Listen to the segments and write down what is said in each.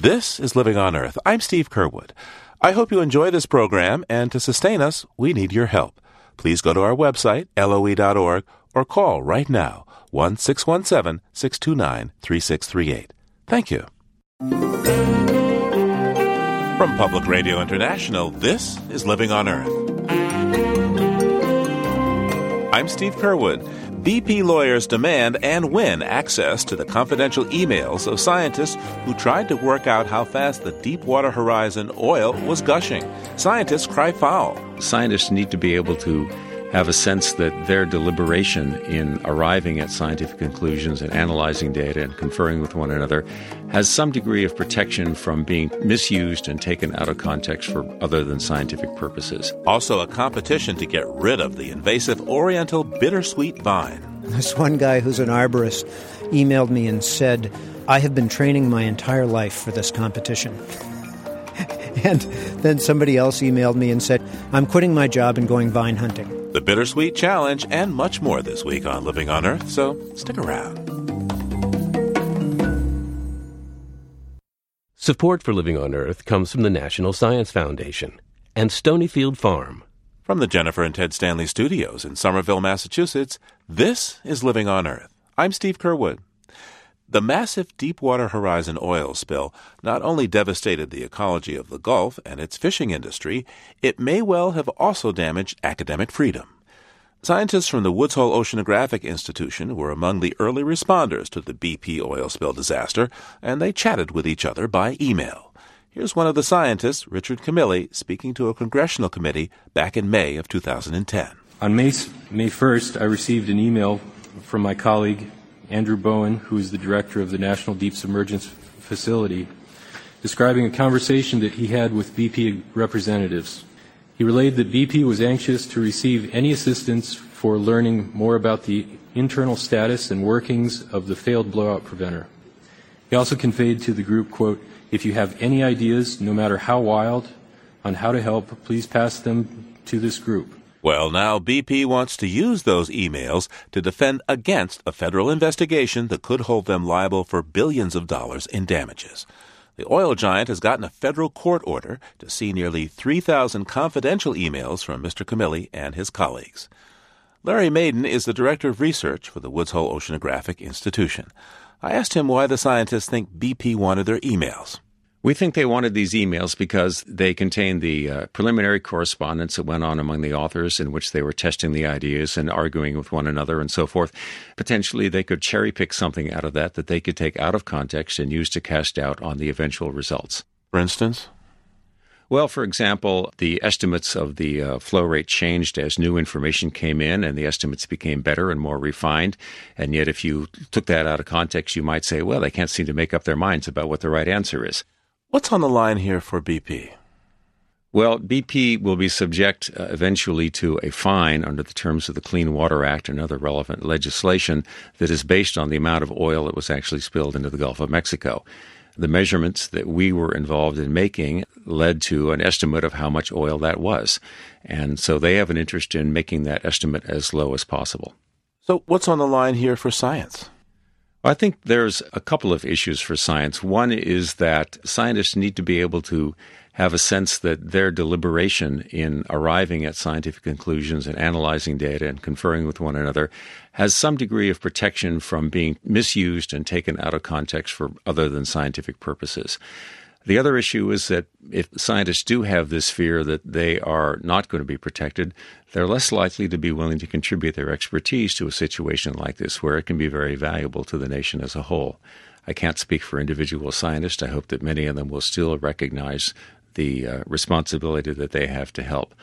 This is Living on Earth. I'm Steve Curwood. I hope you enjoy this program, and to sustain us, we need your help. Please go to our website, loe.org, or call right now, 1 617 629 3638. Thank you. From Public Radio International, this is Living on Earth. I'm Steve Curwood. BP lawyers demand and win access to the confidential emails of scientists who tried to work out how fast the Deepwater Horizon oil was gushing. Scientists cry foul. Scientists need to be able to have a sense that their deliberation in arriving at scientific conclusions and analyzing data and conferring with one another has some degree of protection from being misused and taken out of context for other than scientific purposes. Also, a competition to get rid of the invasive oriental bittersweet vine. This one guy who's an arborist emailed me and said, I have been training my entire life for this competition. and then somebody else emailed me and said, I'm quitting my job and going vine hunting the Bittersweet Challenge, and much more this week on Living on Earth, so stick around. Support for Living on Earth comes from the National Science Foundation and Stonyfield Farm. From the Jennifer and Ted Stanley Studios in Somerville, Massachusetts, this is Living on Earth. I'm Steve Curwood. The massive Deepwater Horizon oil spill not only devastated the ecology of the Gulf and its fishing industry, it may well have also damaged academic freedom. Scientists from the Woods Hole Oceanographic Institution were among the early responders to the BP oil spill disaster, and they chatted with each other by email. Here's one of the scientists, Richard Camilli, speaking to a congressional committee back in May of 2010. On May, May 1st, I received an email from my colleague Andrew Bowen, who is the director of the National Deep Submergence Facility, describing a conversation that he had with BP representatives. He relayed that BP was anxious to receive any assistance for learning more about the internal status and workings of the failed blowout preventer. He also conveyed to the group, quote, if you have any ideas, no matter how wild, on how to help, please pass them to this group. Well, now BP wants to use those emails to defend against a federal investigation that could hold them liable for billions of dollars in damages. The oil giant has gotten a federal court order to see nearly 3,000 confidential emails from Mr. Camilli and his colleagues. Larry Madin is the director of research for the Woods Hole Oceanographic Institution. I asked him why the scientists think BP wanted their emails. We think they wanted these emails because they contained the uh, preliminary correspondence that went on among the authors in which they were testing the ideas and arguing with one another and so forth. Potentially, they could cherry pick something out of that that they could take out of context and use to cast doubt on the eventual results. For instance? Well, for example, the estimates of the uh, flow rate changed as new information came in, and the estimates became better and more refined. And yet, if you took that out of context, you might say, well, they can't seem to make up their minds about what the right answer is. What's on the line here for BP? Well, BP will be subject uh, eventually to a fine under the terms of the Clean Water Act and other relevant legislation that is based on the amount of oil that was actually spilled into the Gulf of Mexico. The measurements that we were involved in making led to an estimate of how much oil that was. And so they have an interest in making that estimate as low as possible. So, what's on the line here for science? I think there's a couple of issues for science. One is that scientists need to be able to have a sense that their deliberation in arriving at scientific conclusions and analyzing data and conferring with one another has some degree of protection from being misused and taken out of context for other than scientific purposes. The other issue is that if scientists do have this fear that they are not going to be protected, they're less likely to be willing to contribute their expertise to a situation like this where it can be very valuable to the nation as a whole. I can't speak for individual scientists. I hope that many of them will still recognize the uh, responsibility that they have to help.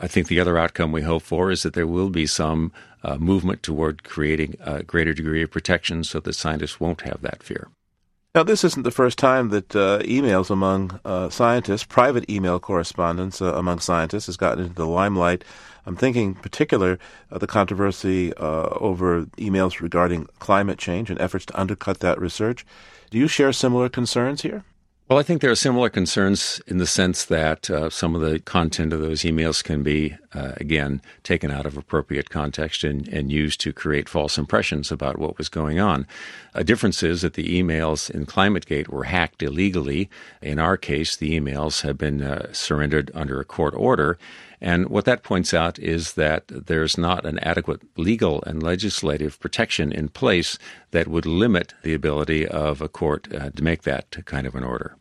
I think the other outcome we hope for is that there will be some uh, movement toward creating a greater degree of protection so that scientists won't have that fear. Now, this isn't the first time that uh, emails among uh, scientists, private email correspondence uh, among scientists, has gotten into the limelight. I'm thinking, in particular, uh, the controversy uh, over emails regarding climate change and efforts to undercut that research. Do you share similar concerns here? Well, I think there are similar concerns in the sense that uh, some of the content of those emails can be, uh, again, taken out of appropriate context and, and, used to create false impressions about what was going on. A difference is that the emails in ClimateGate were hacked illegally. In our case, the emails have been uh, surrendered under a court order. And what that points out is that there's not an adequate legal and legislative protection in place that would limit the ability of a court uh, to make that kind of an order.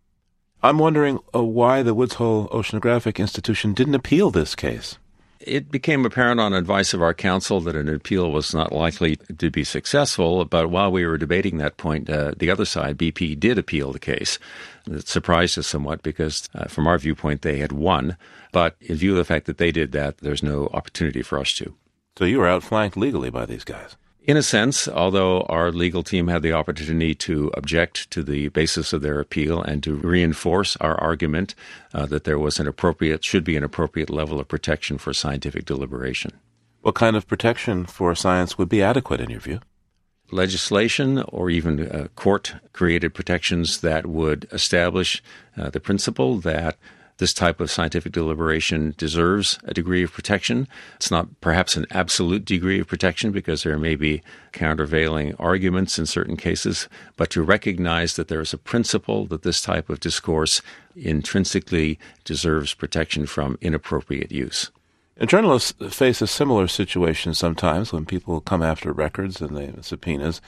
I'm wondering uh, why the Woods Hole Oceanographic Institution didn't appeal this case. It became apparent on advice of our counsel that an appeal was not likely to be successful. But while we were debating that point, uh, the other side, BP, did appeal the case. It surprised us somewhat because, uh, from our viewpoint, they had won. But in view of the fact that they did that, there's no opportunity for us to. So you were outflanked legally by these guys. In a sense, although our legal team had the opportunity to object to the basis of their appeal and to reinforce our argument uh, that there was an appropriate, should be an appropriate level of protection for scientific deliberation. What kind of protection for science would be adequate in your view? Legislation or even uh, court created protections that would establish uh, the principle that this type of scientific deliberation deserves a degree of protection. It's not perhaps an absolute degree of protection because there may be countervailing arguments in certain cases, but to recognize that there is a principle that this type of discourse intrinsically deserves protection from inappropriate use. Journalists face a similar situation sometimes when people come after records and they subpoenas.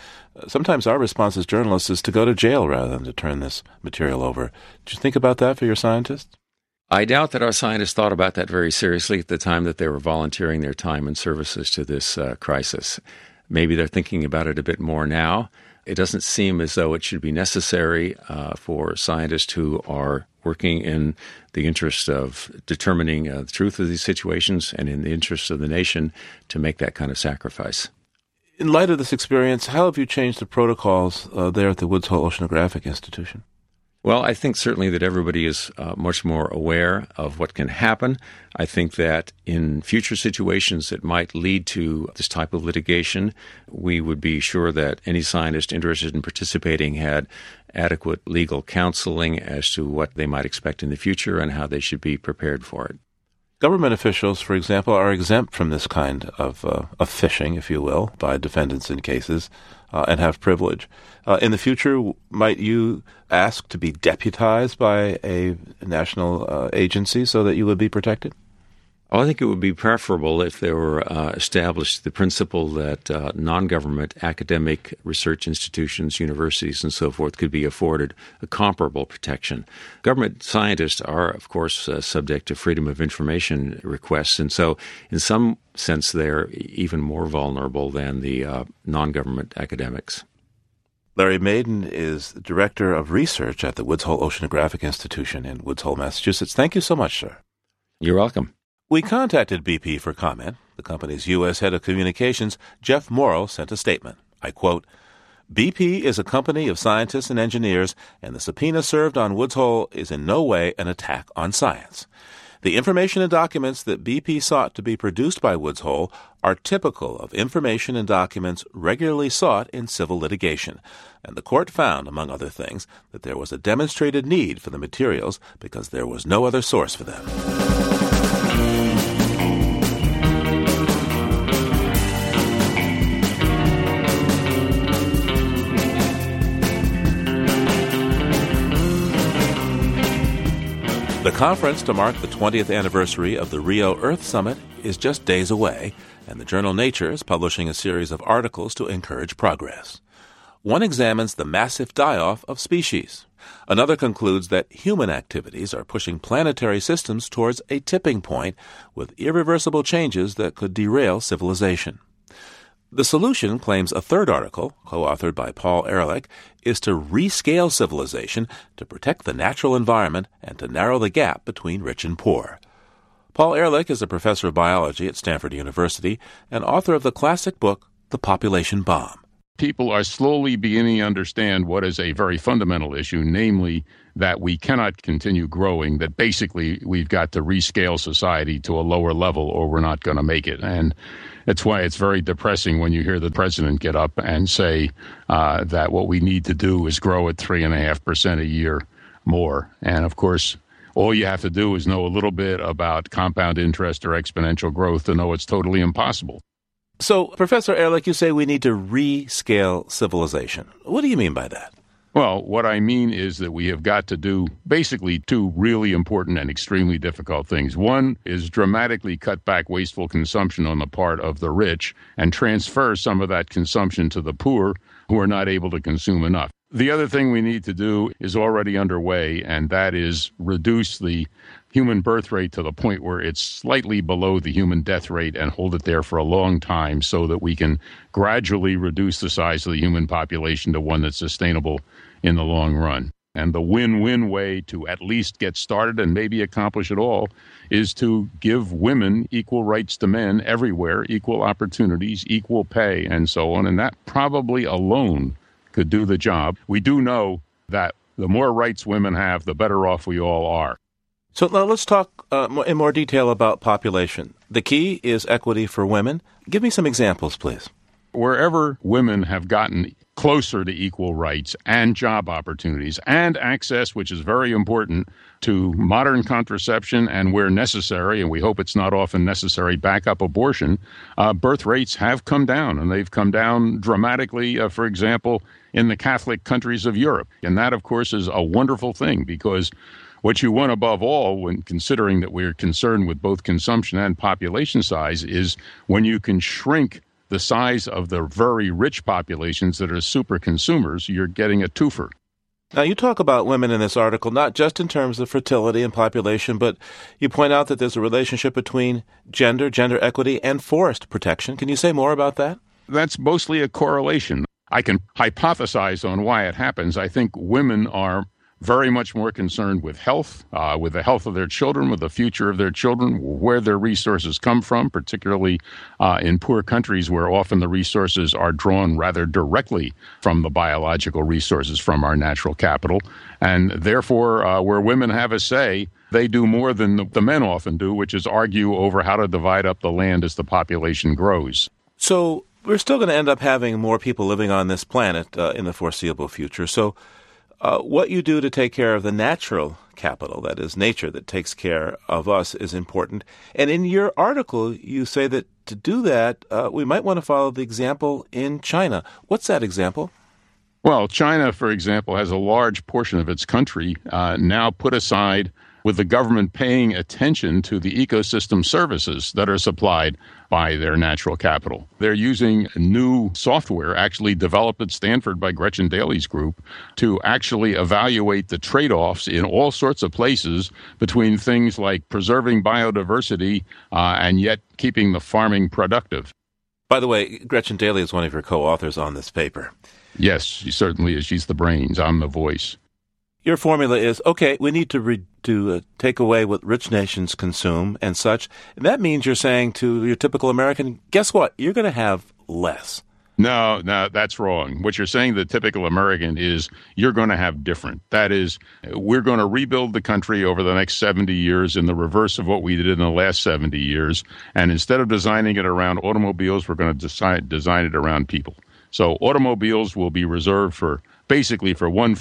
Sometimes our response as journalists is to go to jail rather than to turn this material over. Did you think about that for your scientists? I doubt that our scientists thought about that very seriously at the time that they were volunteering their time and services to this uh, crisis. Maybe they're thinking about it a bit more now. It doesn't seem as though it should be necessary uh, for scientists who are working in the interest of determining uh, the truth of these situations and in the interest of the nation to make that kind of sacrifice. In light of this experience, how have you changed the protocols uh, there at the Woods Hole Oceanographic Institution? Well, I think certainly that everybody is uh, much more aware of what can happen. I think that in future situations that might lead to this type of litigation, we would be sure that any scientist interested in participating had adequate legal counseling as to what they might expect in the future and how they should be prepared for it. Government officials, for example, are exempt from this kind of, uh, of fishing, if you will, by defendants in cases uh, and have privilege. Uh, in the future, might you ask to be deputized by a national uh, agency so that you would be protected? Well, I think it would be preferable if there were uh, established the principle that uh, non government academic research institutions, universities, and so forth could be afforded a comparable protection. Government scientists are, of course, uh, subject to freedom of information requests, and so in some sense they're even more vulnerable than the uh, non government academics. Larry Madin is Director of Research at the Woods Hole Oceanographic Institution in Woods Hole, Massachusetts. Thank you so much, sir. You're welcome. We contacted BP for comment. The company's U.S. head of communications, Jeff Morrow, sent a statement. I quote, BP is a company of scientists and engineers, and the subpoena served on Woods Hole is in no way an attack on science. The information and documents that BP sought to be produced by Woods Hole are typical of information and documents regularly sought in civil litigation, and the court found, among other things, that there was a demonstrated need for the materials because there was no other source for them. Conference to mark the 20th anniversary of the Rio Earth Summit is just days away, and the journal Nature is publishing a series of articles to encourage progress. One examines the massive die off of species. Another concludes that human activities are pushing planetary systems towards a tipping point with irreversible changes that could derail civilization. The solution, claims a third article, co authored by Paul Ehrlich, is to rescale civilization to protect the natural environment and to narrow the gap between rich and poor. Paul Ehrlich is a professor of biology at Stanford University and author of the classic book, The Population Bomb. People are slowly beginning to understand what is a very fundamental issue, namely that we cannot continue growing, that basically we've got to rescale society to a lower level or we're not going to make it. And that's why it's very depressing when you hear the president get up and say uh, that what we need to do is grow at three and a half percent a year more. And of course, all you have to do is know a little bit about compound interest or exponential growth to know it's totally impossible. So, Professor Ehrlich, you say we need to rescale civilization. What do you mean by that? Well, what I mean is that we have got to do basically two really important and extremely difficult things. One is dramatically cut back wasteful consumption on the part of the rich and transfer some of that consumption to the poor who are not able to consume enough. The other thing we need to do is already underway, and that is reduce the human birth rate to the point where it's slightly below the human death rate and hold it there for a long time so that we can gradually reduce the size of the human population to one that's sustainable in the long run. And the win win way to at least get started and maybe accomplish it all is to give women equal rights to men everywhere, equal opportunities, equal pay, and so on. And that probably alone could do the job. We do know that the more rights women have, the better off we all are. So now let's talk uh, in more detail about population. The key is equity for women. Give me some examples, please. Wherever women have gotten closer to equal rights and job opportunities and access, which is very important, to modern contraception and where necessary, and we hope it's not often necessary, backup abortion, uh, birth rates have come down, and they've come down dramatically, uh, for example, in the Catholic countries of Europe. And that, of course, is a wonderful thing because what you want above all, when considering that we're concerned with both consumption and population size, is when you can shrink the size of the very rich populations that are super consumers, you're getting a twofer. Now, you talk about women in this article not just in terms of fertility and population, but you point out that there's a relationship between gender, gender equity, and forest protection. Can you say more about that? That's mostly a correlation. I can hypothesize on why it happens. I think women are very much more concerned with health, uh, with the health of their children, with the future of their children, where their resources come from, particularly uh, in poor countries where often the resources are drawn rather directly from the biological resources from our natural capital. And therefore, uh, where women have a say, they do more than the, men often do, which is argue over how to divide up the land as the population grows. So, we're still going to end up having more people living on this planet uh, in the foreseeable future. So, uh, what you do to take care of the natural capital, that is, nature that takes care of us, is important. And in your article, you say that to do that, uh, we might want to follow the example in China. What's that example? Well, China, for example, has a large portion of its country uh, now put aside with the government paying attention to the ecosystem services that are supplied by their natural capital. They're using new software, actually developed at Stanford by Gretchen Daily's group, to actually evaluate the trade offs in all sorts of places between things like preserving biodiversity uh, and yet keeping the farming productive. By the way, Gretchen Daly is one of your co authors on this paper. Yes, she certainly is. She's the brains. I'm the voice. Your formula is okay. We need to re- to uh, take away what rich nations consume and such. And that means you're saying to your typical American, guess what? You're going to have less. No, no, that's wrong. What you're saying, the typical American, is you're going to have different. That is, we're going to rebuild the country over the next 70 years in the reverse of what we did in the last 70 years. And instead of designing it around automobiles, we're going to decide, design it around people. So automobiles will be reserved for basically for one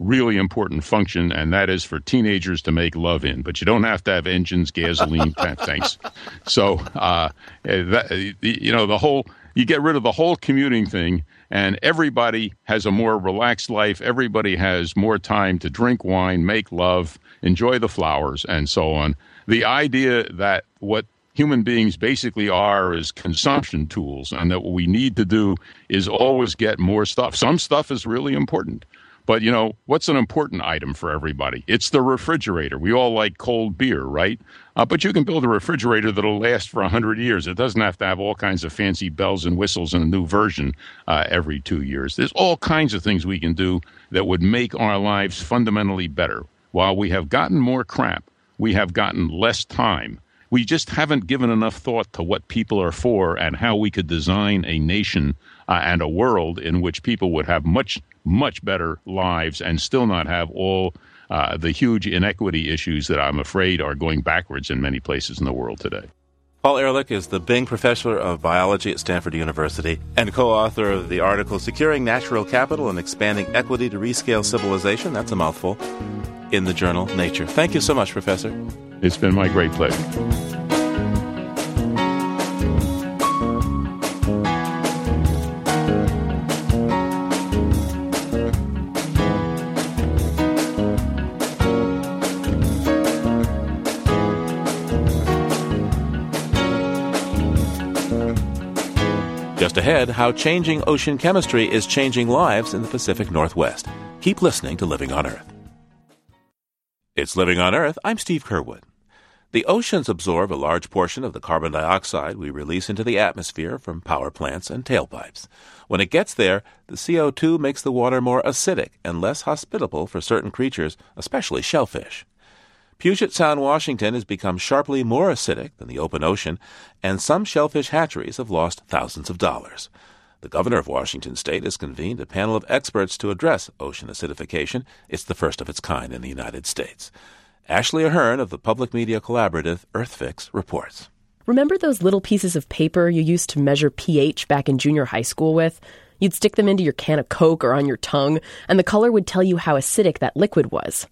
really important function, and that is for teenagers to make love in. But you don't have to have engines, gasoline tanks. So, uh, that, you know, the whole you get rid of the whole commuting thing, and everybody has a more relaxed life. Everybody has more time to drink wine, make love, enjoy the flowers, and so on. The idea that what human beings basically are is consumption tools, and that what we need to do is always get more stuff. Some stuff is really important. But you know, what's an important item for everybody? It's the refrigerator. We all like cold beer, right? Uh, but you can build a refrigerator that'll last for 100 years. It doesn't have to have all kinds of fancy bells and whistles and a new version uh, every two years. There's all kinds of things we can do that would make our lives fundamentally better. While we have gotten more crap, we have gotten less time. We just haven't given enough thought to what people are for and how we could design a nation uh, and a world in which people would have much much better lives and still not have all uh, the huge inequity issues that I'm afraid are going backwards in many places in the world today. Paul Ehrlich is the Bing Professor of Biology at Stanford University and co author of the article Securing Natural Capital and Expanding Equity to Rescale Civilization. That's a mouthful. In the journal Nature. Thank you so much, Professor. It's been my great pleasure. How changing ocean chemistry is changing lives in the Pacific Northwest. Keep listening to Living on Earth. It's Living on Earth. I'm Steve Curwood. The oceans absorb a large portion of the carbon dioxide we release into the atmosphere from power plants and tailpipes. When it gets there, the CO2 makes the water more acidic and less hospitable for certain creatures, especially shellfish. Puget Sound, Washington has become sharply more acidic than the open ocean, and some shellfish hatcheries have lost thousands of dollars. The governor of Washington state has convened a panel of experts to address ocean acidification. It's the first of its kind in the United States. Ashley Ahern of the public media collaborative EarthFix reports. Remember those little pieces of paper you used to measure pH back in junior high school with? You'd stick them into your can of Coke or on your tongue, and the color would tell you how acidic that liquid was.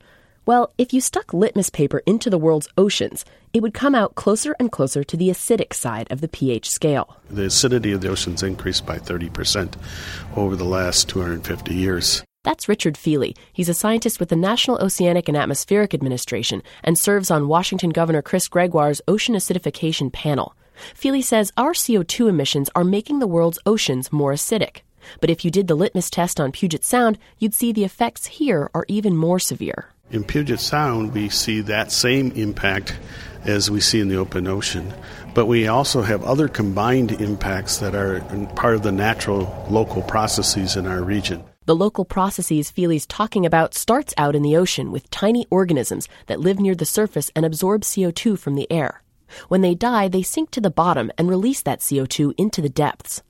Well, if you stuck litmus paper into the world's oceans, it would come out closer and closer to the acidic side of the pH scale. The acidity of the oceans increased by 30% over the last 250 years. That's Richard Feely. He's a scientist with the National Oceanic and Atmospheric Administration and serves on Washington Governor Chris Gregoire's Ocean Acidification Panel. Feely says our CO2 emissions are making the world's oceans more acidic. But if you did the litmus test on Puget Sound, you'd see the effects here are even more severe. In Puget Sound, we see that same impact as we see in the open ocean. But we also have other combined impacts that are part of the natural local processes in our region. The local processes Feely's talking about starts out in the ocean with tiny organisms that live near the surface and absorb CO2 from the air. When they die, they sink to the bottom and release that CO2 into the depths.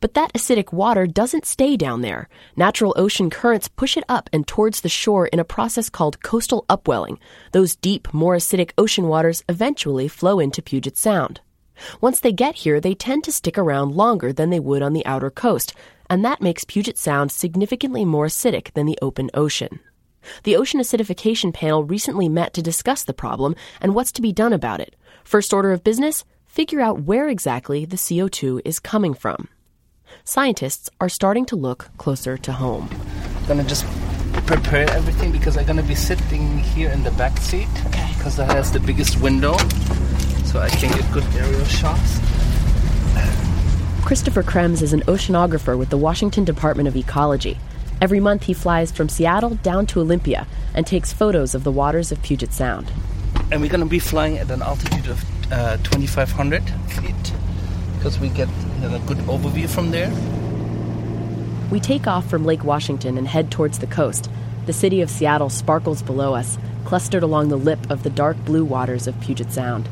But that acidic water doesn't stay down there. Natural ocean currents push it up and towards the shore in a process called coastal upwelling. Those deep, more acidic ocean waters eventually flow into Puget Sound. Once they get here, they tend to stick around longer than they would on the outer coast, and that makes Puget Sound significantly more acidic than the open ocean. The Ocean Acidification Panel recently met to discuss the problem and what's to be done about it. First order of business figure out where exactly the CO2 is coming from scientists are starting to look closer to home. I'm gonna just prepare everything because I'm gonna be sitting here in the back seat because that has the biggest window, so I can get good aerial shots. Christopher Krembs is an oceanographer with the Washington Department of Ecology. Every month he flies from Seattle down to Olympia and takes photos of the waters of Puget Sound. And we're going to be flying at an altitude of uh, 2,500 feet because we get a good overview from there. We take off from Lake Washington and head towards the coast. The city of Seattle sparkles below us, clustered along the lip of the dark blue waters of Puget Sound.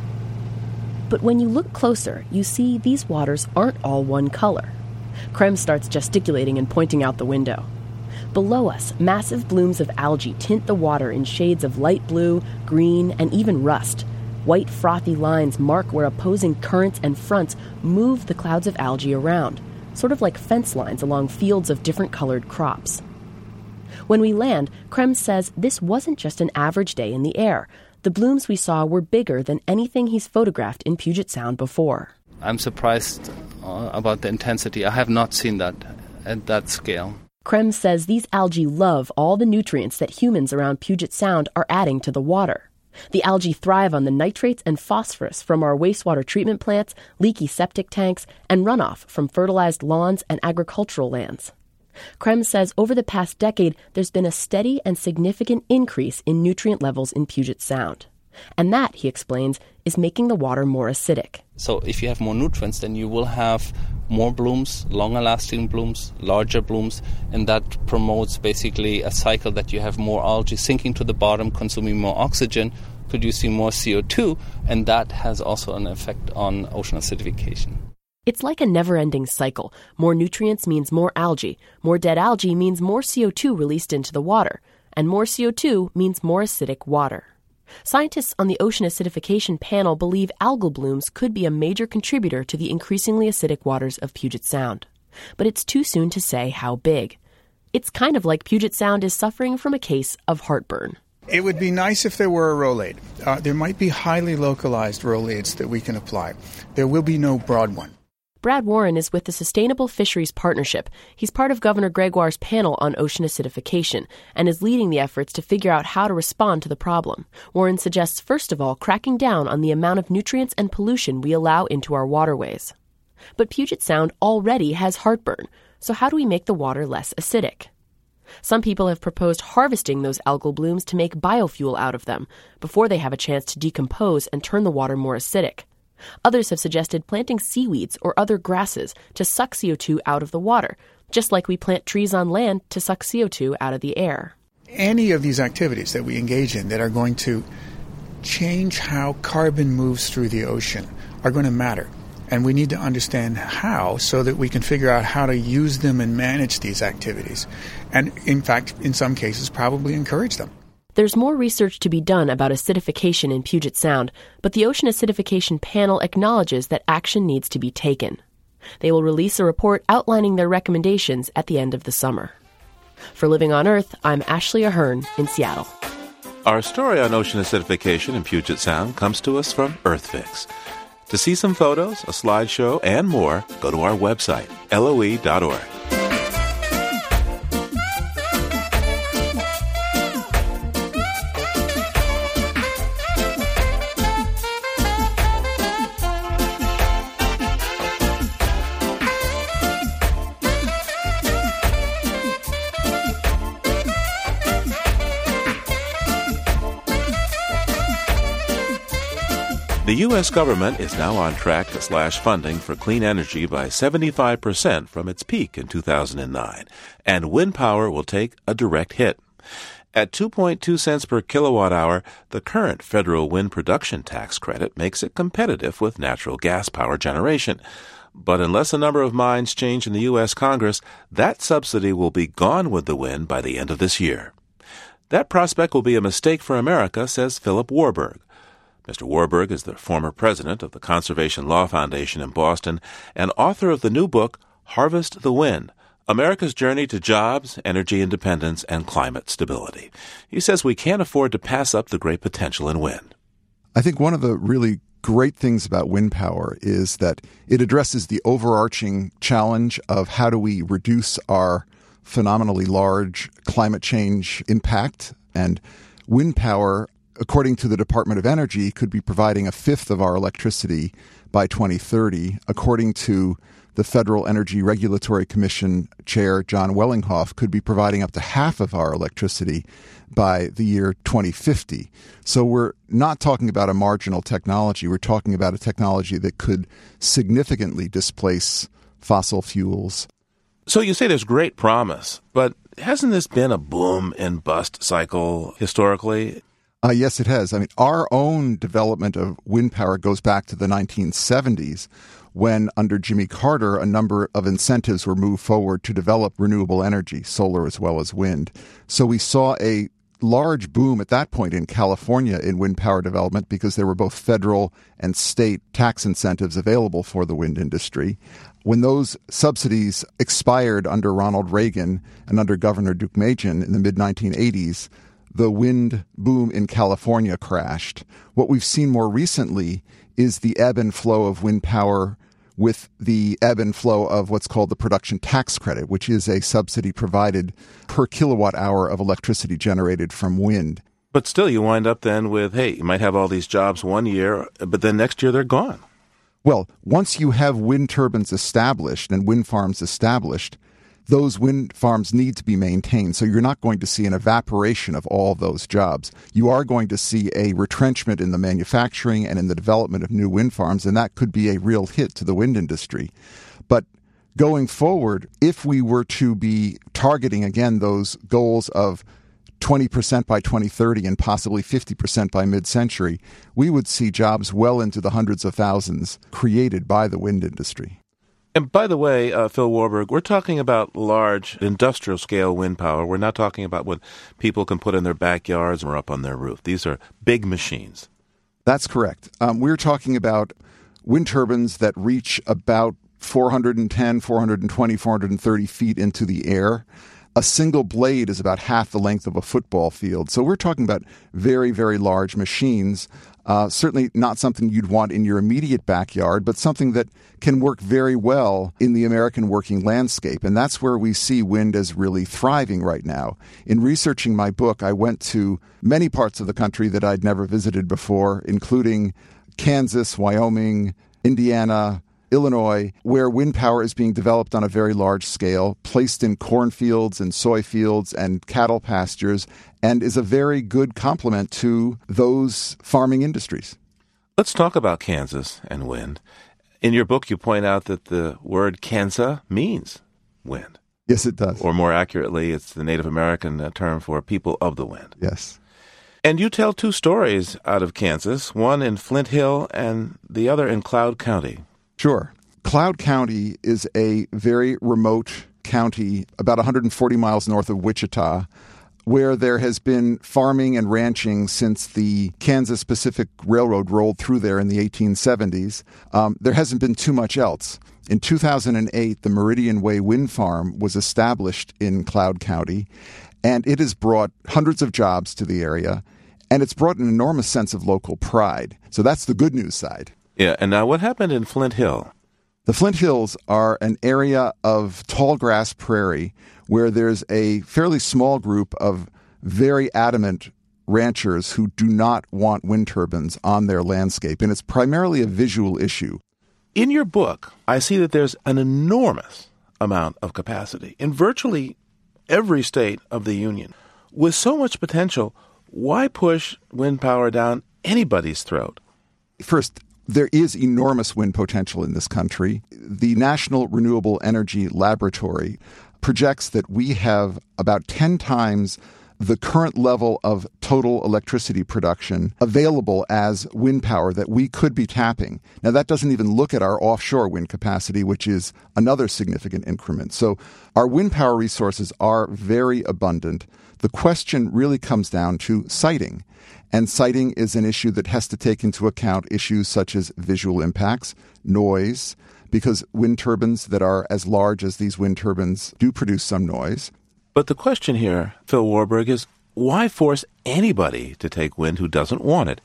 But when you look closer, you see these waters aren't all one color. Krembs starts gesticulating and pointing out the window. Below us, massive blooms of algae tint the water in shades of light blue, green, and even rust. White frothy lines mark where opposing currents and fronts move the clouds of algae around, sort of like fence lines along fields of different colored crops. When we land, Krembs says this wasn't just an average day in the air. The blooms we saw were bigger than anything he's photographed in Puget Sound before. I'm surprised uh, about the intensity. I have not seen that at that scale. Krembs says these algae love all the nutrients that humans around Puget Sound are adding to the water. The algae thrive on the nitrates and phosphorus from our wastewater treatment plants, leaky septic tanks, and runoff from fertilized lawns and agricultural lands. Krembs says over the past decade, there's been a steady and significant increase in nutrient levels in Puget Sound. And that, he explains, is making the water more acidic. So, if you have more nutrients, then you will have more blooms, longer lasting blooms, larger blooms, and that promotes basically a cycle that you have more algae sinking to the bottom, consuming more oxygen, producing more CO2, and that has also an effect on ocean acidification. It's like a never ending cycle. More nutrients means more algae. More dead algae means more CO2 released into the water. And more CO2 means more acidic water. Scientists on the ocean acidification panel believe algal blooms could be a major contributor to the increasingly acidic waters of Puget Sound. But it's too soon to say how big. It's kind of like Puget Sound is suffering from a case of heartburn. It would be nice if there were a Rolaids. Uh, there might be highly localized Rolaids that we can apply. There will be no broad one. Brad Warren is with the Sustainable Fisheries Partnership. He's part of Governor Gregoire's panel on ocean acidification and is leading the efforts to figure out how to respond to the problem. Warren suggests, first of all, cracking down on the amount of nutrients and pollution we allow into our waterways. But Puget Sound already has heartburn, so how do we make the water less acidic? Some people have proposed harvesting those algal blooms to make biofuel out of them before they have a chance to decompose and turn the water more acidic. Others have suggested planting seaweeds or other grasses to suck CO2 out of the water, just like we plant trees on land to suck CO2 out of the air. Any of these activities that we engage in that are going to change how carbon moves through the ocean are going to matter. And we need to understand how so that we can figure out how to use them and manage these activities. And in fact, in some cases, probably encourage them. There's more research to be done about acidification in Puget Sound, but the Ocean Acidification Panel acknowledges that action needs to be taken. They will release a report outlining their recommendations at the end of the summer. For Living on Earth, I'm Ashley Ahern in Seattle. Our story on ocean acidification in Puget Sound comes to us from EarthFix. To see some photos, a slideshow, and more, go to our website, loe.org. U.S. government is now on track to slash funding for clean energy by 75% from its peak in 2009, and wind power will take a direct hit. At 2.2 cents per kilowatt hour, the current federal wind production tax credit makes it competitive with natural gas power generation. But unless a number of minds change in the U.S. Congress, that subsidy will be gone with the wind by the end of this year. That prospect will be a mistake for America, says Philip Warburg. Mr. Warburg is the former president of the Conservation Law Foundation in Boston and author of the new book, Harvest the Wind America's Journey to Jobs, Energy Independence, and Climate Stability. He says we can't afford to pass up the great potential in wind. I think one of the really great things about wind power is that it addresses the overarching challenge of how do we reduce our phenomenally large climate change impact. And wind power according to the Department of Energy, could be providing a fifth of our electricity by 2030, according to the Federal Energy Regulatory Commission chair, John Wellinghoff, could be providing up to half of our electricity by the year 2050. So we're not talking about a marginal technology. We're talking about a technology that could significantly displace fossil fuels. So you say there's great promise, but hasn't this been a boom and bust cycle historically? Uh, yes, it has. I mean, our own development of wind power goes back to the 1970s when, under Jimmy Carter, a number of incentives were moved forward to develop renewable energy, solar as well as wind. So we saw a large boom at that point in California in wind power development because there were both federal and state tax incentives available for the wind industry. When those subsidies expired under Ronald Reagan and under Governor Deukmejian in the mid 1980s, the wind boom in California crashed. What we've seen more recently is the ebb and flow of wind power with the ebb and flow of what's called the production tax credit, which is a subsidy provided per kilowatt hour of electricity generated from wind. But still, you wind up then with hey, you might have all these jobs one year, but then next year they're gone. Well, once you have wind turbines established and wind farms established, those wind farms need to be maintained. So you're not going to see an evaporation of all those jobs. You are going to see a retrenchment in the manufacturing and in the development of new wind farms, and that could be a real hit to the wind industry. But going forward, if we were to be targeting again those goals of 20% by 2030 and possibly 50% by mid century, we would see jobs well into the hundreds of thousands created by the wind industry. And by the way, uh, Phil Warburg, we're talking about large industrial scale wind power. We're not talking about what people can put in their backyards or up on their roof. These are big machines. That's correct. Um, we're talking about wind turbines that reach about 410, 420, 430 feet into the air. A single blade is about half the length of a football field. So we're talking about very, very large machines. Uh, certainly not something you'd want in your immediate backyard, but something that can work very well in the American working landscape. And that's where we see wind as really thriving right now. In researching my book, I went to many parts of the country that I'd never visited before, including Kansas, Wyoming, Indiana, Illinois, where wind power is being developed on a very large scale, placed in cornfields and soy fields and cattle pastures, and is a very good complement to those farming industries. Let's talk about Kansas and wind. In your book, you point out that the word Kansa means wind. Yes, it does. Or more accurately, it's the Native American term for people of the wind. Yes. And you tell two stories out of Kansas, one in Flint Hill and the other in Cloud County. Sure. Cloud County is a very remote county, about 140 miles north of Wichita, where there has been farming and ranching since the Kansas Pacific Railroad rolled through there in the 1870s. Um, there hasn't been too much else. In 2008, the Meridian Way Wind Farm was established in Cloud County, and it has brought hundreds of jobs to the area, and it's brought an enormous sense of local pride. So that's the good news side. Yeah, and now what happened in Flint Hill? The Flint Hills are an area of tall grass prairie where there's a fairly small group of very adamant ranchers who do not want wind turbines on their landscape, and it's primarily a visual issue. In your book, I see that there's an enormous amount of capacity in virtually every state of the Union. With so much potential, why push wind power down anybody's throat? First, there is enormous wind potential in this country. The National Renewable Energy Laboratory projects that we have about 10 times the current level of total electricity production available as wind power that we could be tapping. Now, that doesn't even look at our offshore wind capacity, which is another significant increment. So, our wind power resources are very abundant. The question really comes down to siting. And siting is an issue that has to take into account issues such as visual impacts, noise, because wind turbines that are as large as these wind turbines do produce some noise. But the question here, Phil Warburg, is why force anybody to take wind who doesn't want it?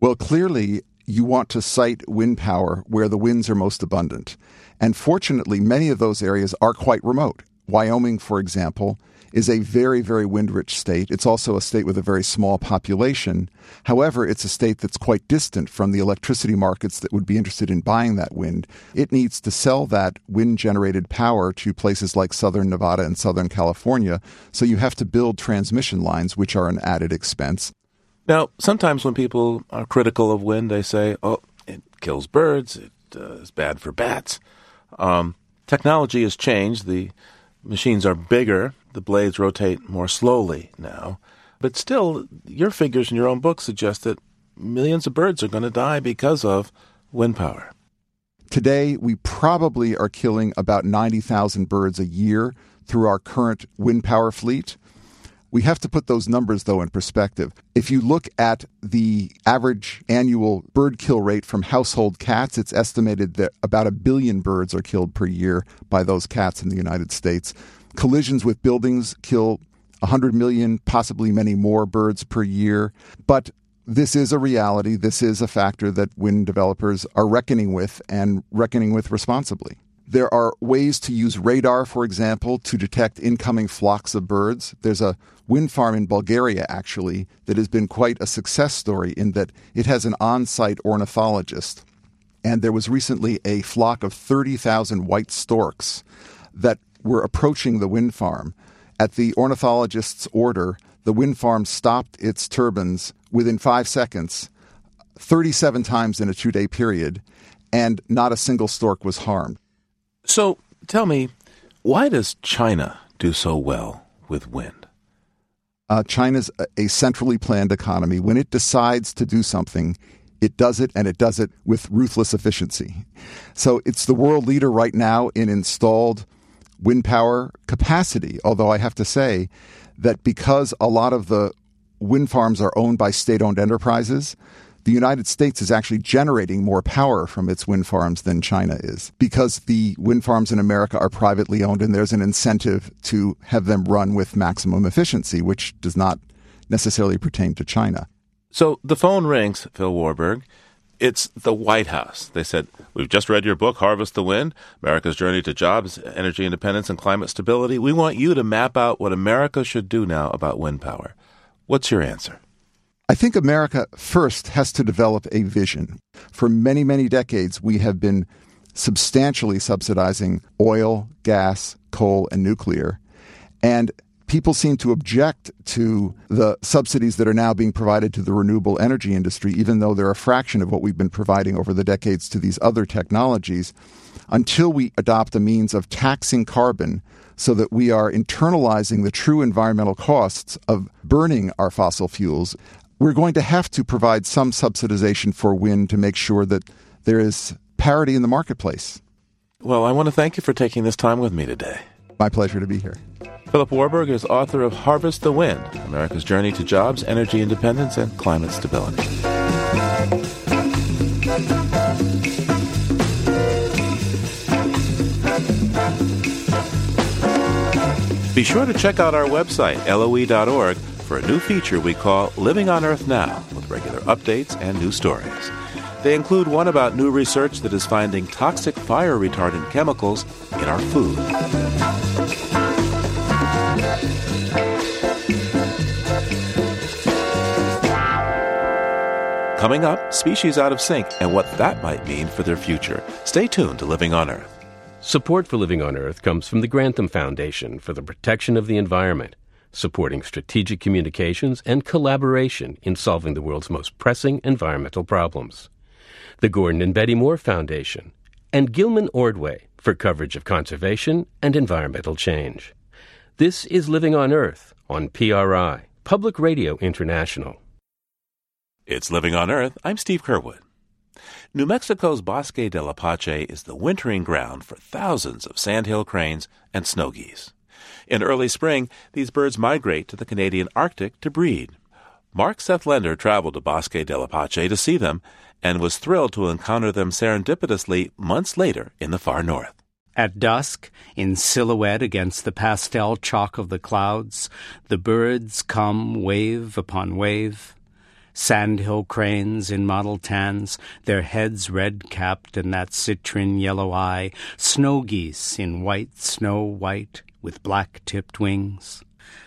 Well, clearly, you want to site wind power where the winds are most abundant. And fortunately, many of those areas are quite remote. Wyoming, for example, is a very, very wind rich state. It's also a state with a very small population. However, it's a state that's quite distant from the electricity markets that would be interested in buying that wind. It needs to sell that wind generated power to places like southern Nevada and southern California. So you have to build transmission lines, which are an added expense. Now, sometimes when people are critical of wind, they say, oh, it kills birds, it uh, is bad for bats. Um, technology has changed. The machines are bigger, the blades rotate more slowly now. But still, your figures in your own book suggest that millions of birds are going to die because of wind power. Today, we probably are killing about 90,000 birds a year through our current wind power fleet. We have to put those numbers, though, in perspective. If you look at the average annual bird kill rate from household cats, it's estimated that about a billion birds are killed per year by those cats in the United States. Collisions with buildings kill 100 million, possibly many more birds per year. But this is a reality. This is a factor that wind developers are reckoning with and reckoning with responsibly. There are ways to use radar, for example, to detect incoming flocks of birds. There's a wind farm in Bulgaria, actually, that has been quite a success story in that it has an on site ornithologist. And there was recently a flock of 30,000 white storks that were approaching the wind farm. At the ornithologist's order, the wind farm stopped its turbines within five seconds, 37 times in a two day period, and not a single stork was harmed. So tell me, why does China do so well with wind? Uh, China's a centrally planned economy. When it decides to do something, It does it, and it does it with ruthless efficiency. So it's the world leader right now in installed wind power capacity. Although I have to say that because a lot of the wind farms are owned by state owned enterprises, the United States is actually generating more power from its wind farms than China is because the wind farms in America are privately owned and there's an incentive to have them run with maximum efficiency, which does not necessarily pertain to China. So the phone rings, Phil Warburg. It's the White House. They said, We've just read your book, Harvest the Wind America's Journey to Jobs, Energy Independence, and Climate Stability. We want you to map out what America should do now about wind power. What's your answer? I think America first has to develop a vision. For many, many decades, we have been substantially subsidizing oil, gas, coal, and nuclear. And people seem to object to the subsidies that are now being provided to the renewable energy industry, even though they're a fraction of what we've been providing over the decades to these other technologies, until we adopt a means of taxing carbon so that we are internalizing the true environmental costs of burning our fossil fuels. We're going to have to provide some subsidization for wind to make sure that there is parity in the marketplace. Well, I want to thank you for taking this time with me today. My pleasure to be here. Philip Warburg is author of Harvest the Wind America's Journey to Jobs, Energy Independence, and Climate Stability. Be sure to check out our website, loe.org, for a new feature we call Living on Earth Now, with regular updates and new stories. They include one about new research that is finding toxic fire retardant chemicals in our food. Coming up, species out of sync and what that might mean for their future. Stay tuned to Living on Earth. Support for Living on Earth comes from the Grantham Foundation for the Protection of the Environment, supporting strategic communications and collaboration in solving the world's most pressing environmental problems. The Gordon and Betty Moore Foundation, and Gilman Ordway for coverage of conservation and environmental change. This is Living on Earth on PRI, Public Radio International. It's Living on Earth. I'm Steve Curwood. New Mexico's Bosque del Apache is the wintering ground for thousands of sandhill cranes and snow geese. In early spring, these birds migrate to the Canadian Arctic to breed. Mark Seth Lender traveled to Bosque del Apache to see them and was thrilled to encounter them serendipitously months later in the far north. At dusk, in silhouette against the pastel chalk of the clouds, the birds come wave upon wave sandhill cranes in mottled tans, their heads red capped in that citron yellow eye, snow geese in white snow white with black tipped wings.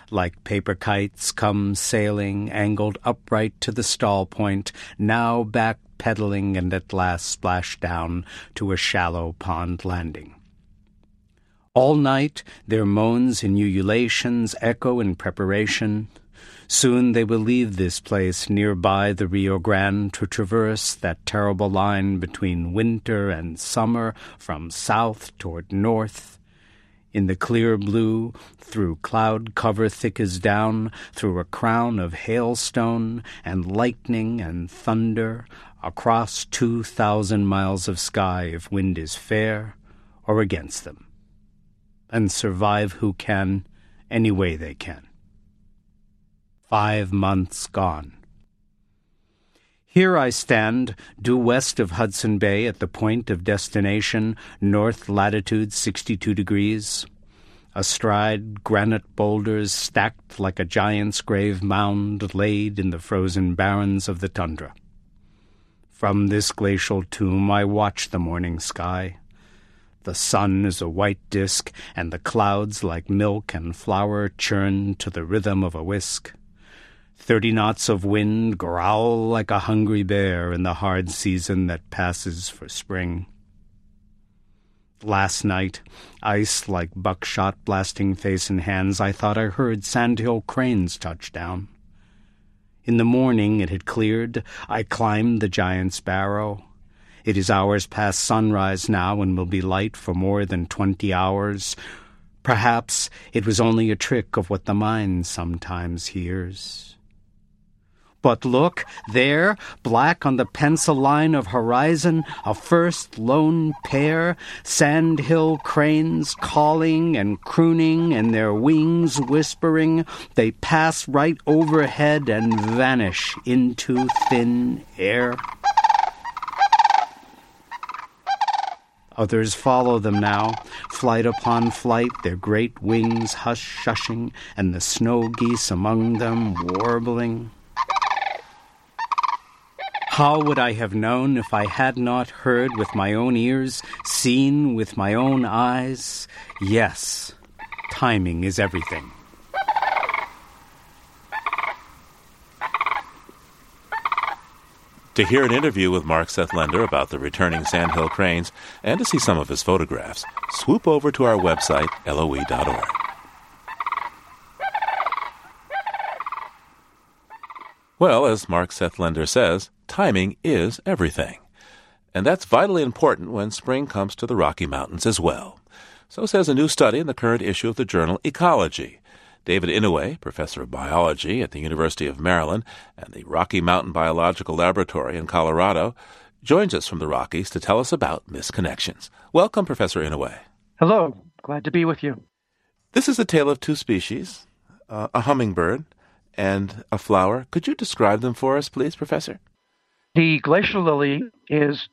Like paper kites come sailing, angled upright to the stall point, now back pedaling and at last splash down to a shallow pond landing. All night their moans and ululations echo in preparation, Soon they will leave this place nearby the Rio Grande to traverse that terrible line between winter and summer from south toward north. In the clear blue, through cloud cover thick as down, through a crown of hailstone and lightning and thunder, across two thousand miles of sky if wind is fair or against them. And survive who can, any way they can five months gone. Here I stand, due west of Hudson Bay at the point of destination, north latitude 62 degrees. Astride granite boulders stacked like a giant's grave mound laid in the frozen barrens of the tundra. From this glacial tomb I watch the morning sky. The sun is a white disk, and the clouds like milk and flour churn to the rhythm of a whisk. Thirty knots of wind growl like a hungry bear in the hard season that passes for spring. Last night, ice like buckshot blasting face and hands, I thought I heard sandhill cranes touch down. In the morning it had cleared. I climbed the giant's barrow. It is hours past sunrise now and will be light for more than twenty hours. Perhaps it was only a trick of what the mind sometimes hears. But look, there, black on the pencil line of horizon, a first lone pair, sandhill cranes calling and crooning and their wings whispering, they pass right overhead and vanish into thin air. Others follow them now, flight upon flight, their great wings hush shushing, and the snow geese among them warbling. How would I have known if I had not heard with my own ears, seen with my own eyes? Yes, timing is everything. To hear an interview with Mark Seth Lender about the returning sandhill cranes and to see some of his photographs, swoop over to our website, loe.org. Well, as Mark Seth Lender says, timing is everything. And that's vitally important when spring comes to the Rocky Mountains as well. So says a new study in the current issue of the journal Ecology. David Inouye, professor of biology at the University of Maryland and the Rocky Mountain Biological Laboratory in Colorado, joins us from the Rockies to tell us about misconnections. Welcome, Professor Inouye. Hello, glad to be with you. This is a tale of two species uh, a hummingbird and a flower. Could you describe them for us, please, Professor? The glacial lily is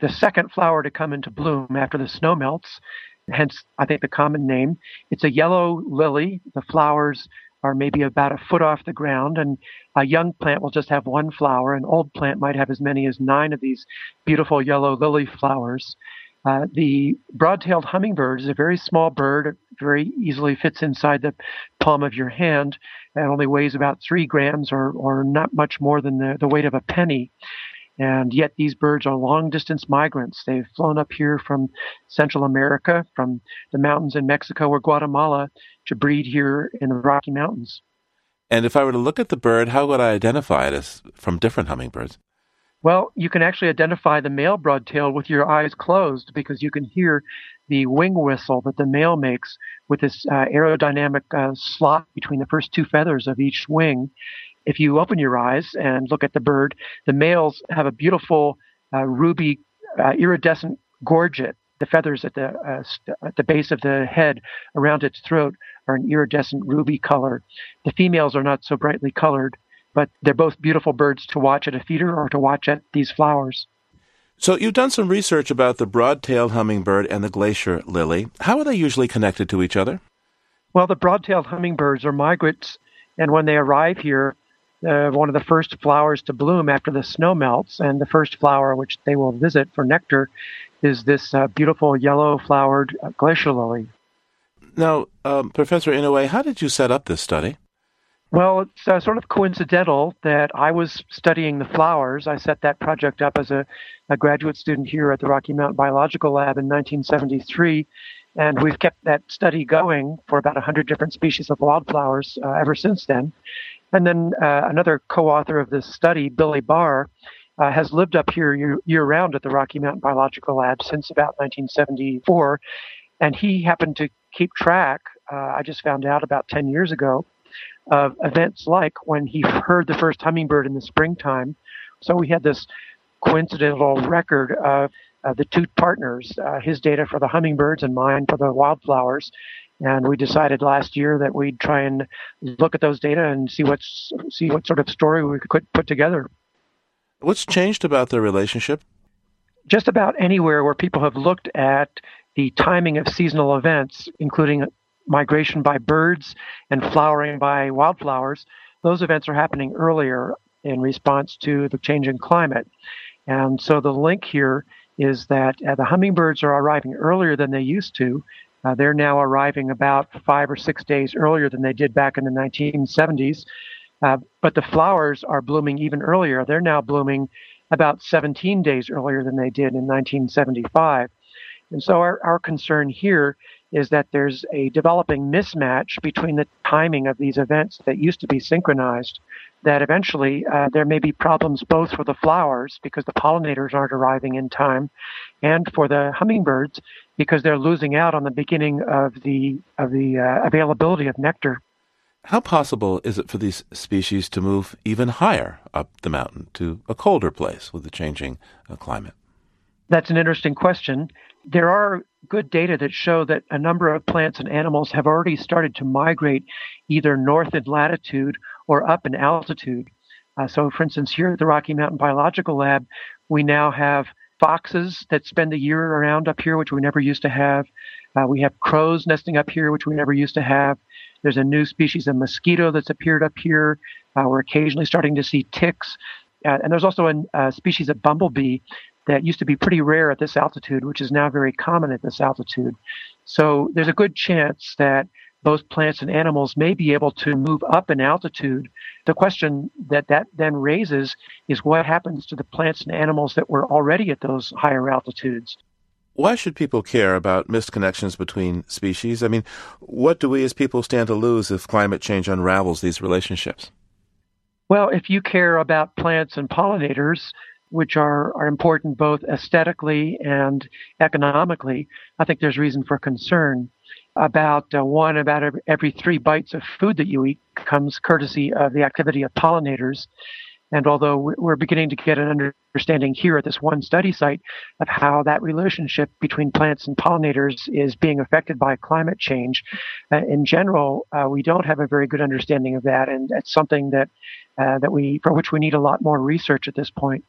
the second flower to come into bloom after the snow melts hence I think the common name. It's a yellow lily. The flowers are maybe about a foot off the ground, and a young plant will just have one flower. An old plant might have as many as nine of these beautiful yellow lily flowers. Uh, the broad-tailed hummingbird is a very small bird. It very easily fits inside the palm of your hand. It only weighs about three grams, or or not much more than the, the weight of a penny. And yet these birds are long distance migrants. They've flown up here from Central America, from the mountains in Mexico or Guatemala to breed here in the Rocky Mountains. And if I were to look at the bird, how would I identify it as from different hummingbirds? Well, you can actually identify the male broadtail with your eyes closed because you can hear the wing whistle that the male makes with this uh, aerodynamic uh, slot between the first two feathers of each wing if you open your eyes and look at the bird, the males have a beautiful uh, ruby uh, iridescent gorget. The feathers at the uh, st- at the base of the head around its throat are an iridescent ruby color. The females are not so brightly colored, but they're both beautiful birds to watch at a feeder or to watch at these flowers. So you've done some research about the broad-tailed hummingbird and the glacier lily. How are they usually connected to each other? Well, the broad-tailed hummingbirds are migrants, and when they arrive here, uh, one of the first flowers to bloom after the snow melts. And the first flower which they will visit for nectar is this uh, beautiful yellow flowered uh, glacial lily. Now, um, Professor Inouye, how did you set up this study? Well, it's uh, sort of coincidental that I was studying the flowers. I set that project up as a, a graduate student here at the Rocky Mountain Biological Lab in 1973. And we've kept that study going for about 100 different species of wildflowers uh, ever since then. And then uh, another co-author of this study, Billy Barr, uh, has lived up here year, year round at the Rocky Mountain Biological Lab since about 1974. And he happened to keep track, uh, I just found out about 10 years ago, of events like when he heard the first hummingbird in the springtime. So we had this coincidental record of uh, the two partners, uh, his data for the hummingbirds and mine for the wildflowers. And we decided last year that we'd try and look at those data and see what's see what sort of story we could put together. What's changed about their relationship? Just about anywhere where people have looked at the timing of seasonal events, including migration by birds and flowering by wildflowers, those events are happening earlier in response to the change in climate. And so the link here is that uh, the hummingbirds are arriving earlier than they used to, uh, they're now arriving about five or six days earlier than they did back in the 1970s. Uh, but the flowers are blooming even earlier. They're now blooming about 17 days earlier than they did in 1975. And so our, our concern here is that there's a developing mismatch between the timing of these events that used to be synchronized that eventually uh, there may be problems both for the flowers because the pollinators aren't arriving in time and for the hummingbirds because they're losing out on the beginning of the of the uh, availability of nectar. How possible is it for these species to move even higher up the mountain to a colder place with the changing uh, climate? That's an interesting question. There are good data that show that a number of plants and animals have already started to migrate either north in latitude or up in altitude. Uh, so, for instance, here at the Rocky Mountain Biological Lab, we now have foxes that spend the year around up here, which we never used to have. Uh, we have crows nesting up here, which we never used to have. There's a new species of mosquito that's appeared up here. Uh, we're occasionally starting to see ticks. Uh, and there's also a, a species of bumblebee that used to be pretty rare at this altitude, which is now very common at this altitude. So there's a good chance that both plants and animals may be able to move up in altitude. The question that that then raises is what happens to the plants and animals that were already at those higher altitudes? Why should people care about missed connections between species? I mean, what do we as people stand to lose if climate change unravels these relationships? Well, if you care about plants and pollinators, which are, are important both aesthetically and economically, I think there's reason for concern. About uh, one about every three bites of food that you eat comes courtesy of the activity of pollinators. And although we're beginning to get an understanding here at this one study site of how that relationship between plants and pollinators is being affected by climate change, uh, in general, uh, we don't have a very good understanding of that, and it's something that uh, that we for which we need a lot more research at this point.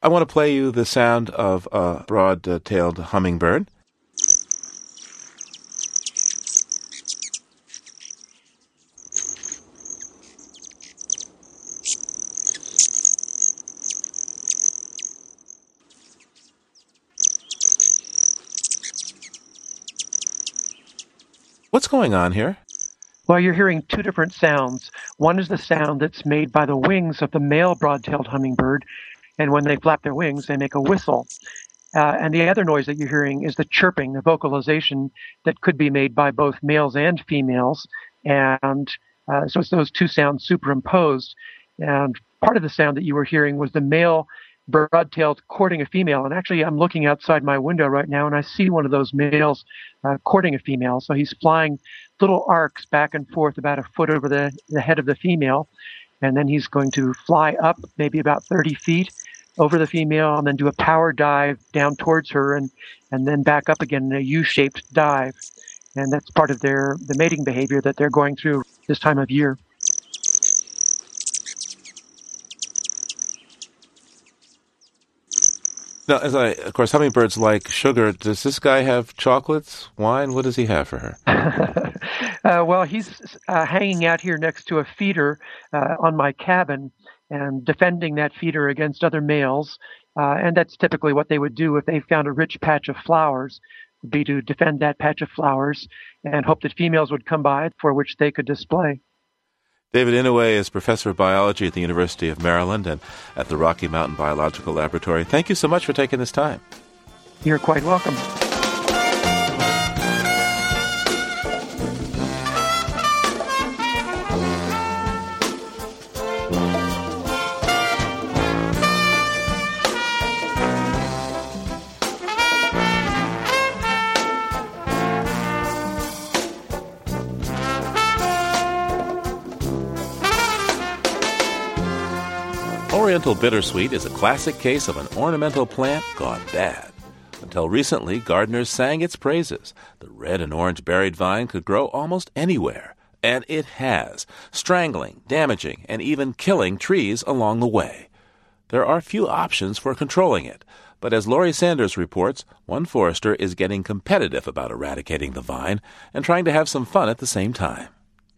I want to play you the sound of a broad-tailed hummingbird. What's going on here? Well, you're hearing two different sounds. One is the sound that's made by the wings of the male broad-tailed hummingbird, and when they flap their wings, they make a whistle. Uh, and the other noise that you're hearing is the chirping, the vocalization that could be made by both males and females. And uh, so it's those two sounds superimposed. And part of the sound that you were hearing was the male broad-tailed courting a female. And actually, I'm looking outside my window right now, and I see one of those males uh, courting a female. So he's flying little arcs back and forth about a foot over the, the head of the female. And then he's going to fly up maybe about 30 feet over the female and then do a power dive down towards her and, and then back up again in a U-shaped dive. And that's part of their, the mating behavior that they're going through this time of year. Now, as I, of course, hummingbirds like sugar. Does this guy have chocolates, wine? What does he have for her? uh, well, he's uh, hanging out here next to a feeder uh, on my cabin, and defending that feeder against other males. Uh, and that's typically what they would do if they found a rich patch of flowers, would be to defend that patch of flowers and hope that females would come by for which they could display. David Inouye is professor of biology at the University of Maryland and at the Rocky Mountain Biological Laboratory. Thank you so much for taking this time. You're quite welcome. Oriental bittersweet is a classic case of an ornamental plant gone bad. Until recently, gardeners sang its praises. The red and orange berried vine could grow almost anywhere, and it has, strangling, damaging, and even killing trees along the way. There are few options for controlling it, but as Laurie Sanders reports, one forester is getting competitive about eradicating the vine and trying to have some fun at the same time.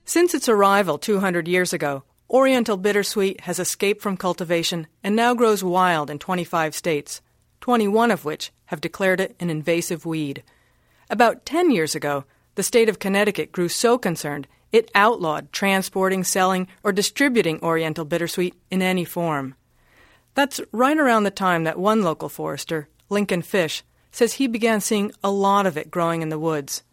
Since its arrival 200 years ago, Oriental bittersweet has escaped from cultivation and now grows wild in 25 states, 21 of which have declared it an invasive weed. About 10 years ago, the state of Connecticut grew so concerned it outlawed transporting, selling, or distributing Oriental bittersweet in any form. That's right around the time that one local forester, Lincoln Fish, says he began seeing a lot of it growing in the woods.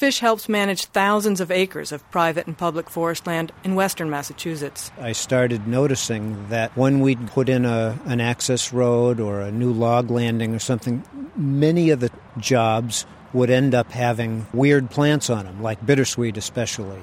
Fish helps manage thousands of acres of private and public forest land in western Massachusetts. I started noticing that when we'd put in a, an access road or a new log landing or something, many of the jobs would end up having weird plants on them, like bittersweet especially.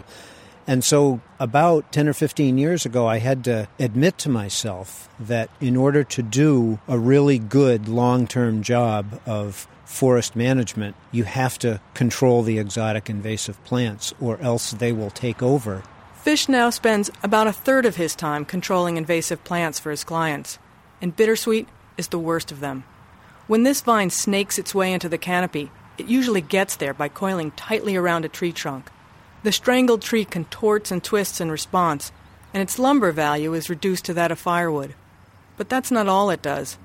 And so, about 10 or 15 years ago, I had to admit to myself that in order to do a really good long term job of forest management, you have to control the exotic invasive plants, or else they will take over. Fish now spends about a third of his time controlling invasive plants for his clients, and bittersweet is the worst of them. When this vine snakes its way into the canopy, it usually gets there by coiling tightly around a tree trunk. The strangled tree contorts and twists in response, and its lumber value is reduced to that of firewood. But that's not all it does.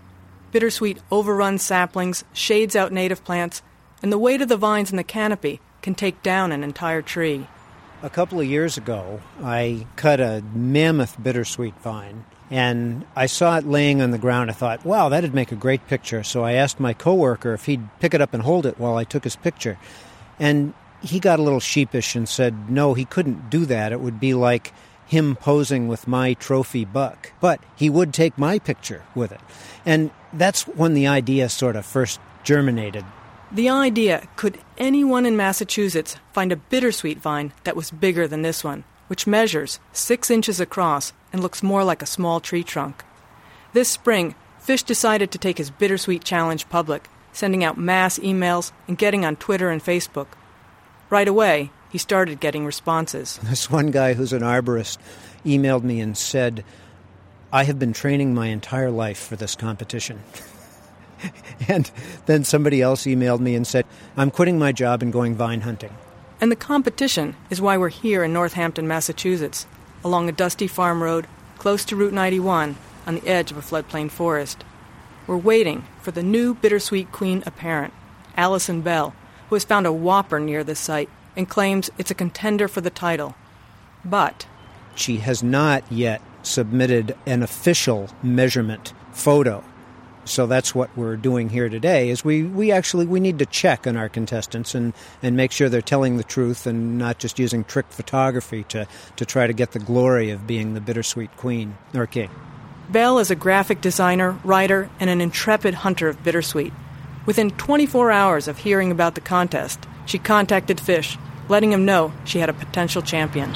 Bittersweet overruns saplings, shades out native plants, and the weight of the vines in the canopy can take down an entire tree. A couple of years ago, I cut a mammoth bittersweet vine, and I saw it laying on the ground. I thought, wow, that'd make a great picture. So I asked my coworker if he'd pick it up and hold it while I took his picture. And he got a little sheepish and said, no, he couldn't do that. It would be like him posing with my trophy buck. But he would take my picture with it. And that's when the idea sort of first germinated. The idea could anyone in Massachusetts find a bittersweet vine that was bigger than this one, which measures six inches across and looks more like a small tree trunk. This spring, Fish decided to take his bittersweet challenge public, sending out mass emails and getting on Twitter and Facebook. Right away, he started getting responses. This one guy who's an arborist emailed me and said, I have been training my entire life for this competition. and then somebody else emailed me and said, I'm quitting my job and going vine hunting. And the competition is why we're here in Northampton, Massachusetts, along a dusty farm road close to Route 91 on the edge of a floodplain forest. We're waiting for the new bittersweet queen apparent, Allison Bell, who has found a whopper near this site and claims it's a contender for the title. But she has not yet submitted an official measurement photo. So that's what we're doing here today is we, we actually we need to check on our contestants and, and make sure they're telling the truth and not just using trick photography to, to try to get the glory of being the bittersweet queen or king. Bell is a graphic designer, writer, and an intrepid hunter of bittersweet. Within 24 hours of hearing about the contest, she contacted Fish, letting him know she had a potential champion.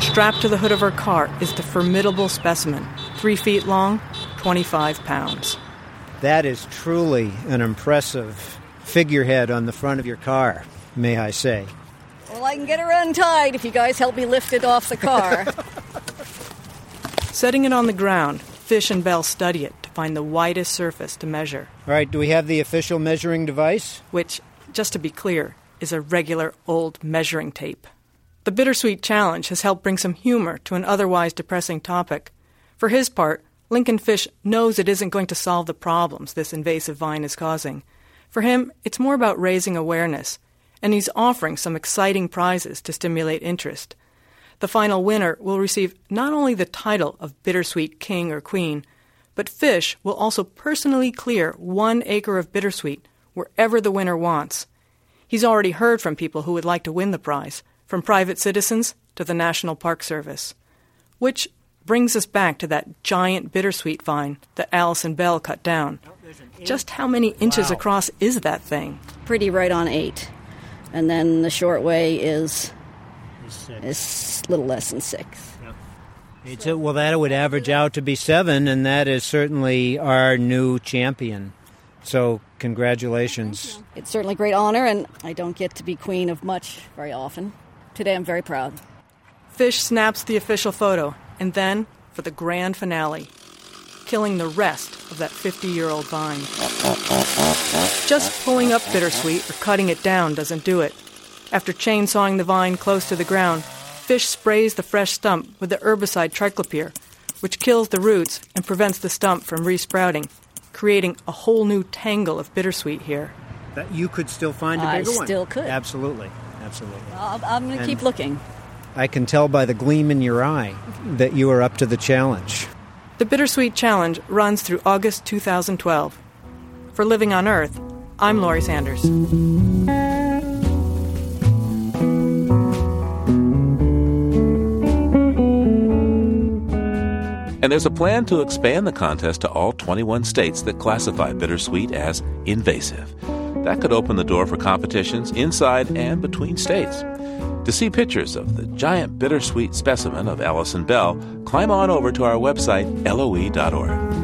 Strapped to the hood of her car is the formidable specimen, three feet long, 25 pounds. That is truly an impressive figurehead on the front of your car, may I say. Well, I can get her untied if you guys help me lift it off the car. Setting it on the ground, Fish and Bell study it to find the widest surface to measure. All right, do we have the official measuring device? Which, just to be clear, is a regular old measuring tape. The Bittersweet Challenge has helped bring some humor to an otherwise depressing topic. For his part, Lincoln Fish knows it isn't going to solve the problems this invasive vine is causing. For him, it's more about raising awareness, and he's offering some exciting prizes to stimulate interest. The final winner will receive not only the title of Bittersweet King or Queen, but Fish will also personally clear one acre of bittersweet wherever the winner wants. He's already heard from people who would like to win the prize, from private citizens to the National Park Service. Which brings us back to that giant bittersweet vine that Allison Bell cut down. Just how many inches wow. across is that thing? Pretty right on eight. And then the short way is, is a little less than six. It's a, well, that would average out to be seven, and that is certainly our new champion. So, congratulations. It's certainly a great honor, and I don't get to be queen of much very often. Today I'm very proud. Fish snaps the official photo, and then for the grand finale, killing the rest of that 50 year old vine. Just pulling up bittersweet or cutting it down doesn't do it. After chainsawing the vine close to the ground, Fish sprays the fresh stump with the herbicide triclopyr, which kills the roots and prevents the stump from resprouting, creating a whole new tangle of bittersweet here. That you could still find a I bigger one. still could. Absolutely, absolutely. I'll, I'm going to keep looking. I can tell by the gleam in your eye that you are up to the challenge. The Bittersweet Challenge runs through August 2012. For Living on Earth, I'm Laurie Sanders. And there's a plan to expand the contest to all 21 states that classify bittersweet as invasive. That could open the door for competitions inside and between states. To see pictures of the giant bittersweet specimen of Allison Bell, climb on over to our website, loe.org.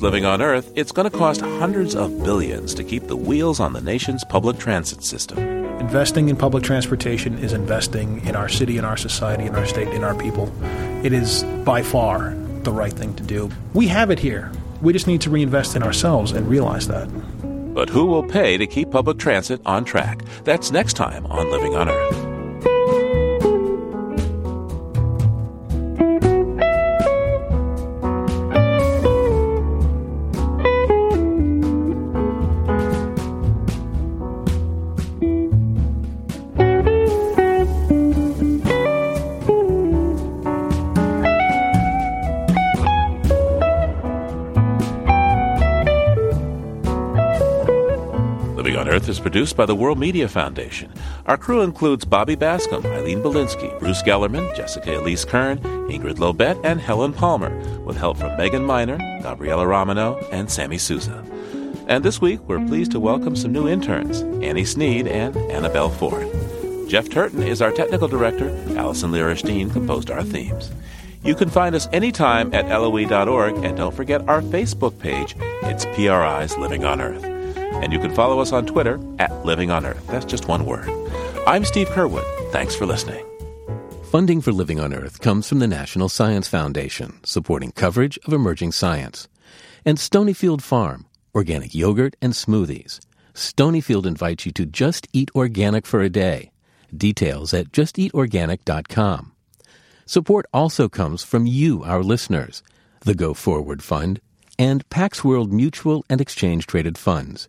Living on Earth, it's going to cost hundreds of billions to keep the wheels on the nation's public transit system. Investing in public transportation is investing in our city, in our society, in our state, in our people. It is by far the right thing to do. We have it here. We just need to reinvest in ourselves and realize that. But who will pay to keep public transit on track? That's next time on Living on Earth. Produced by the World Media Foundation. Our crew includes Bobby Bascomb, Eileen Bolinsky, Bruce Gellerman, Jessica Elise Kern, Ingrid Lobet, and Helen Palmer, with help from Megan Miner, Gabriella Romano, and Sammy Souza. And this week, we're pleased to welcome some new interns, Annie Sneed and Annabelle Ford. Jeff Turton is our technical director. Allison Lirish Dean composed our themes. You can find us anytime at loe.org, and don't forget our Facebook page. It's PRI's Living on Earth. And you can follow us on Twitter at Living on Earth. That's just one word. I'm Steve Curwood. Thanks for listening. Funding for Living on Earth comes from the National Science Foundation, supporting coverage of emerging science. And Stonyfield Farm, organic yogurt and smoothies. Stonyfield invites you to just eat organic for a day. Details at justeatorganic.com. Support also comes from you, our listeners, the Go Forward Fund, and Pax World Mutual and Exchange Traded Funds,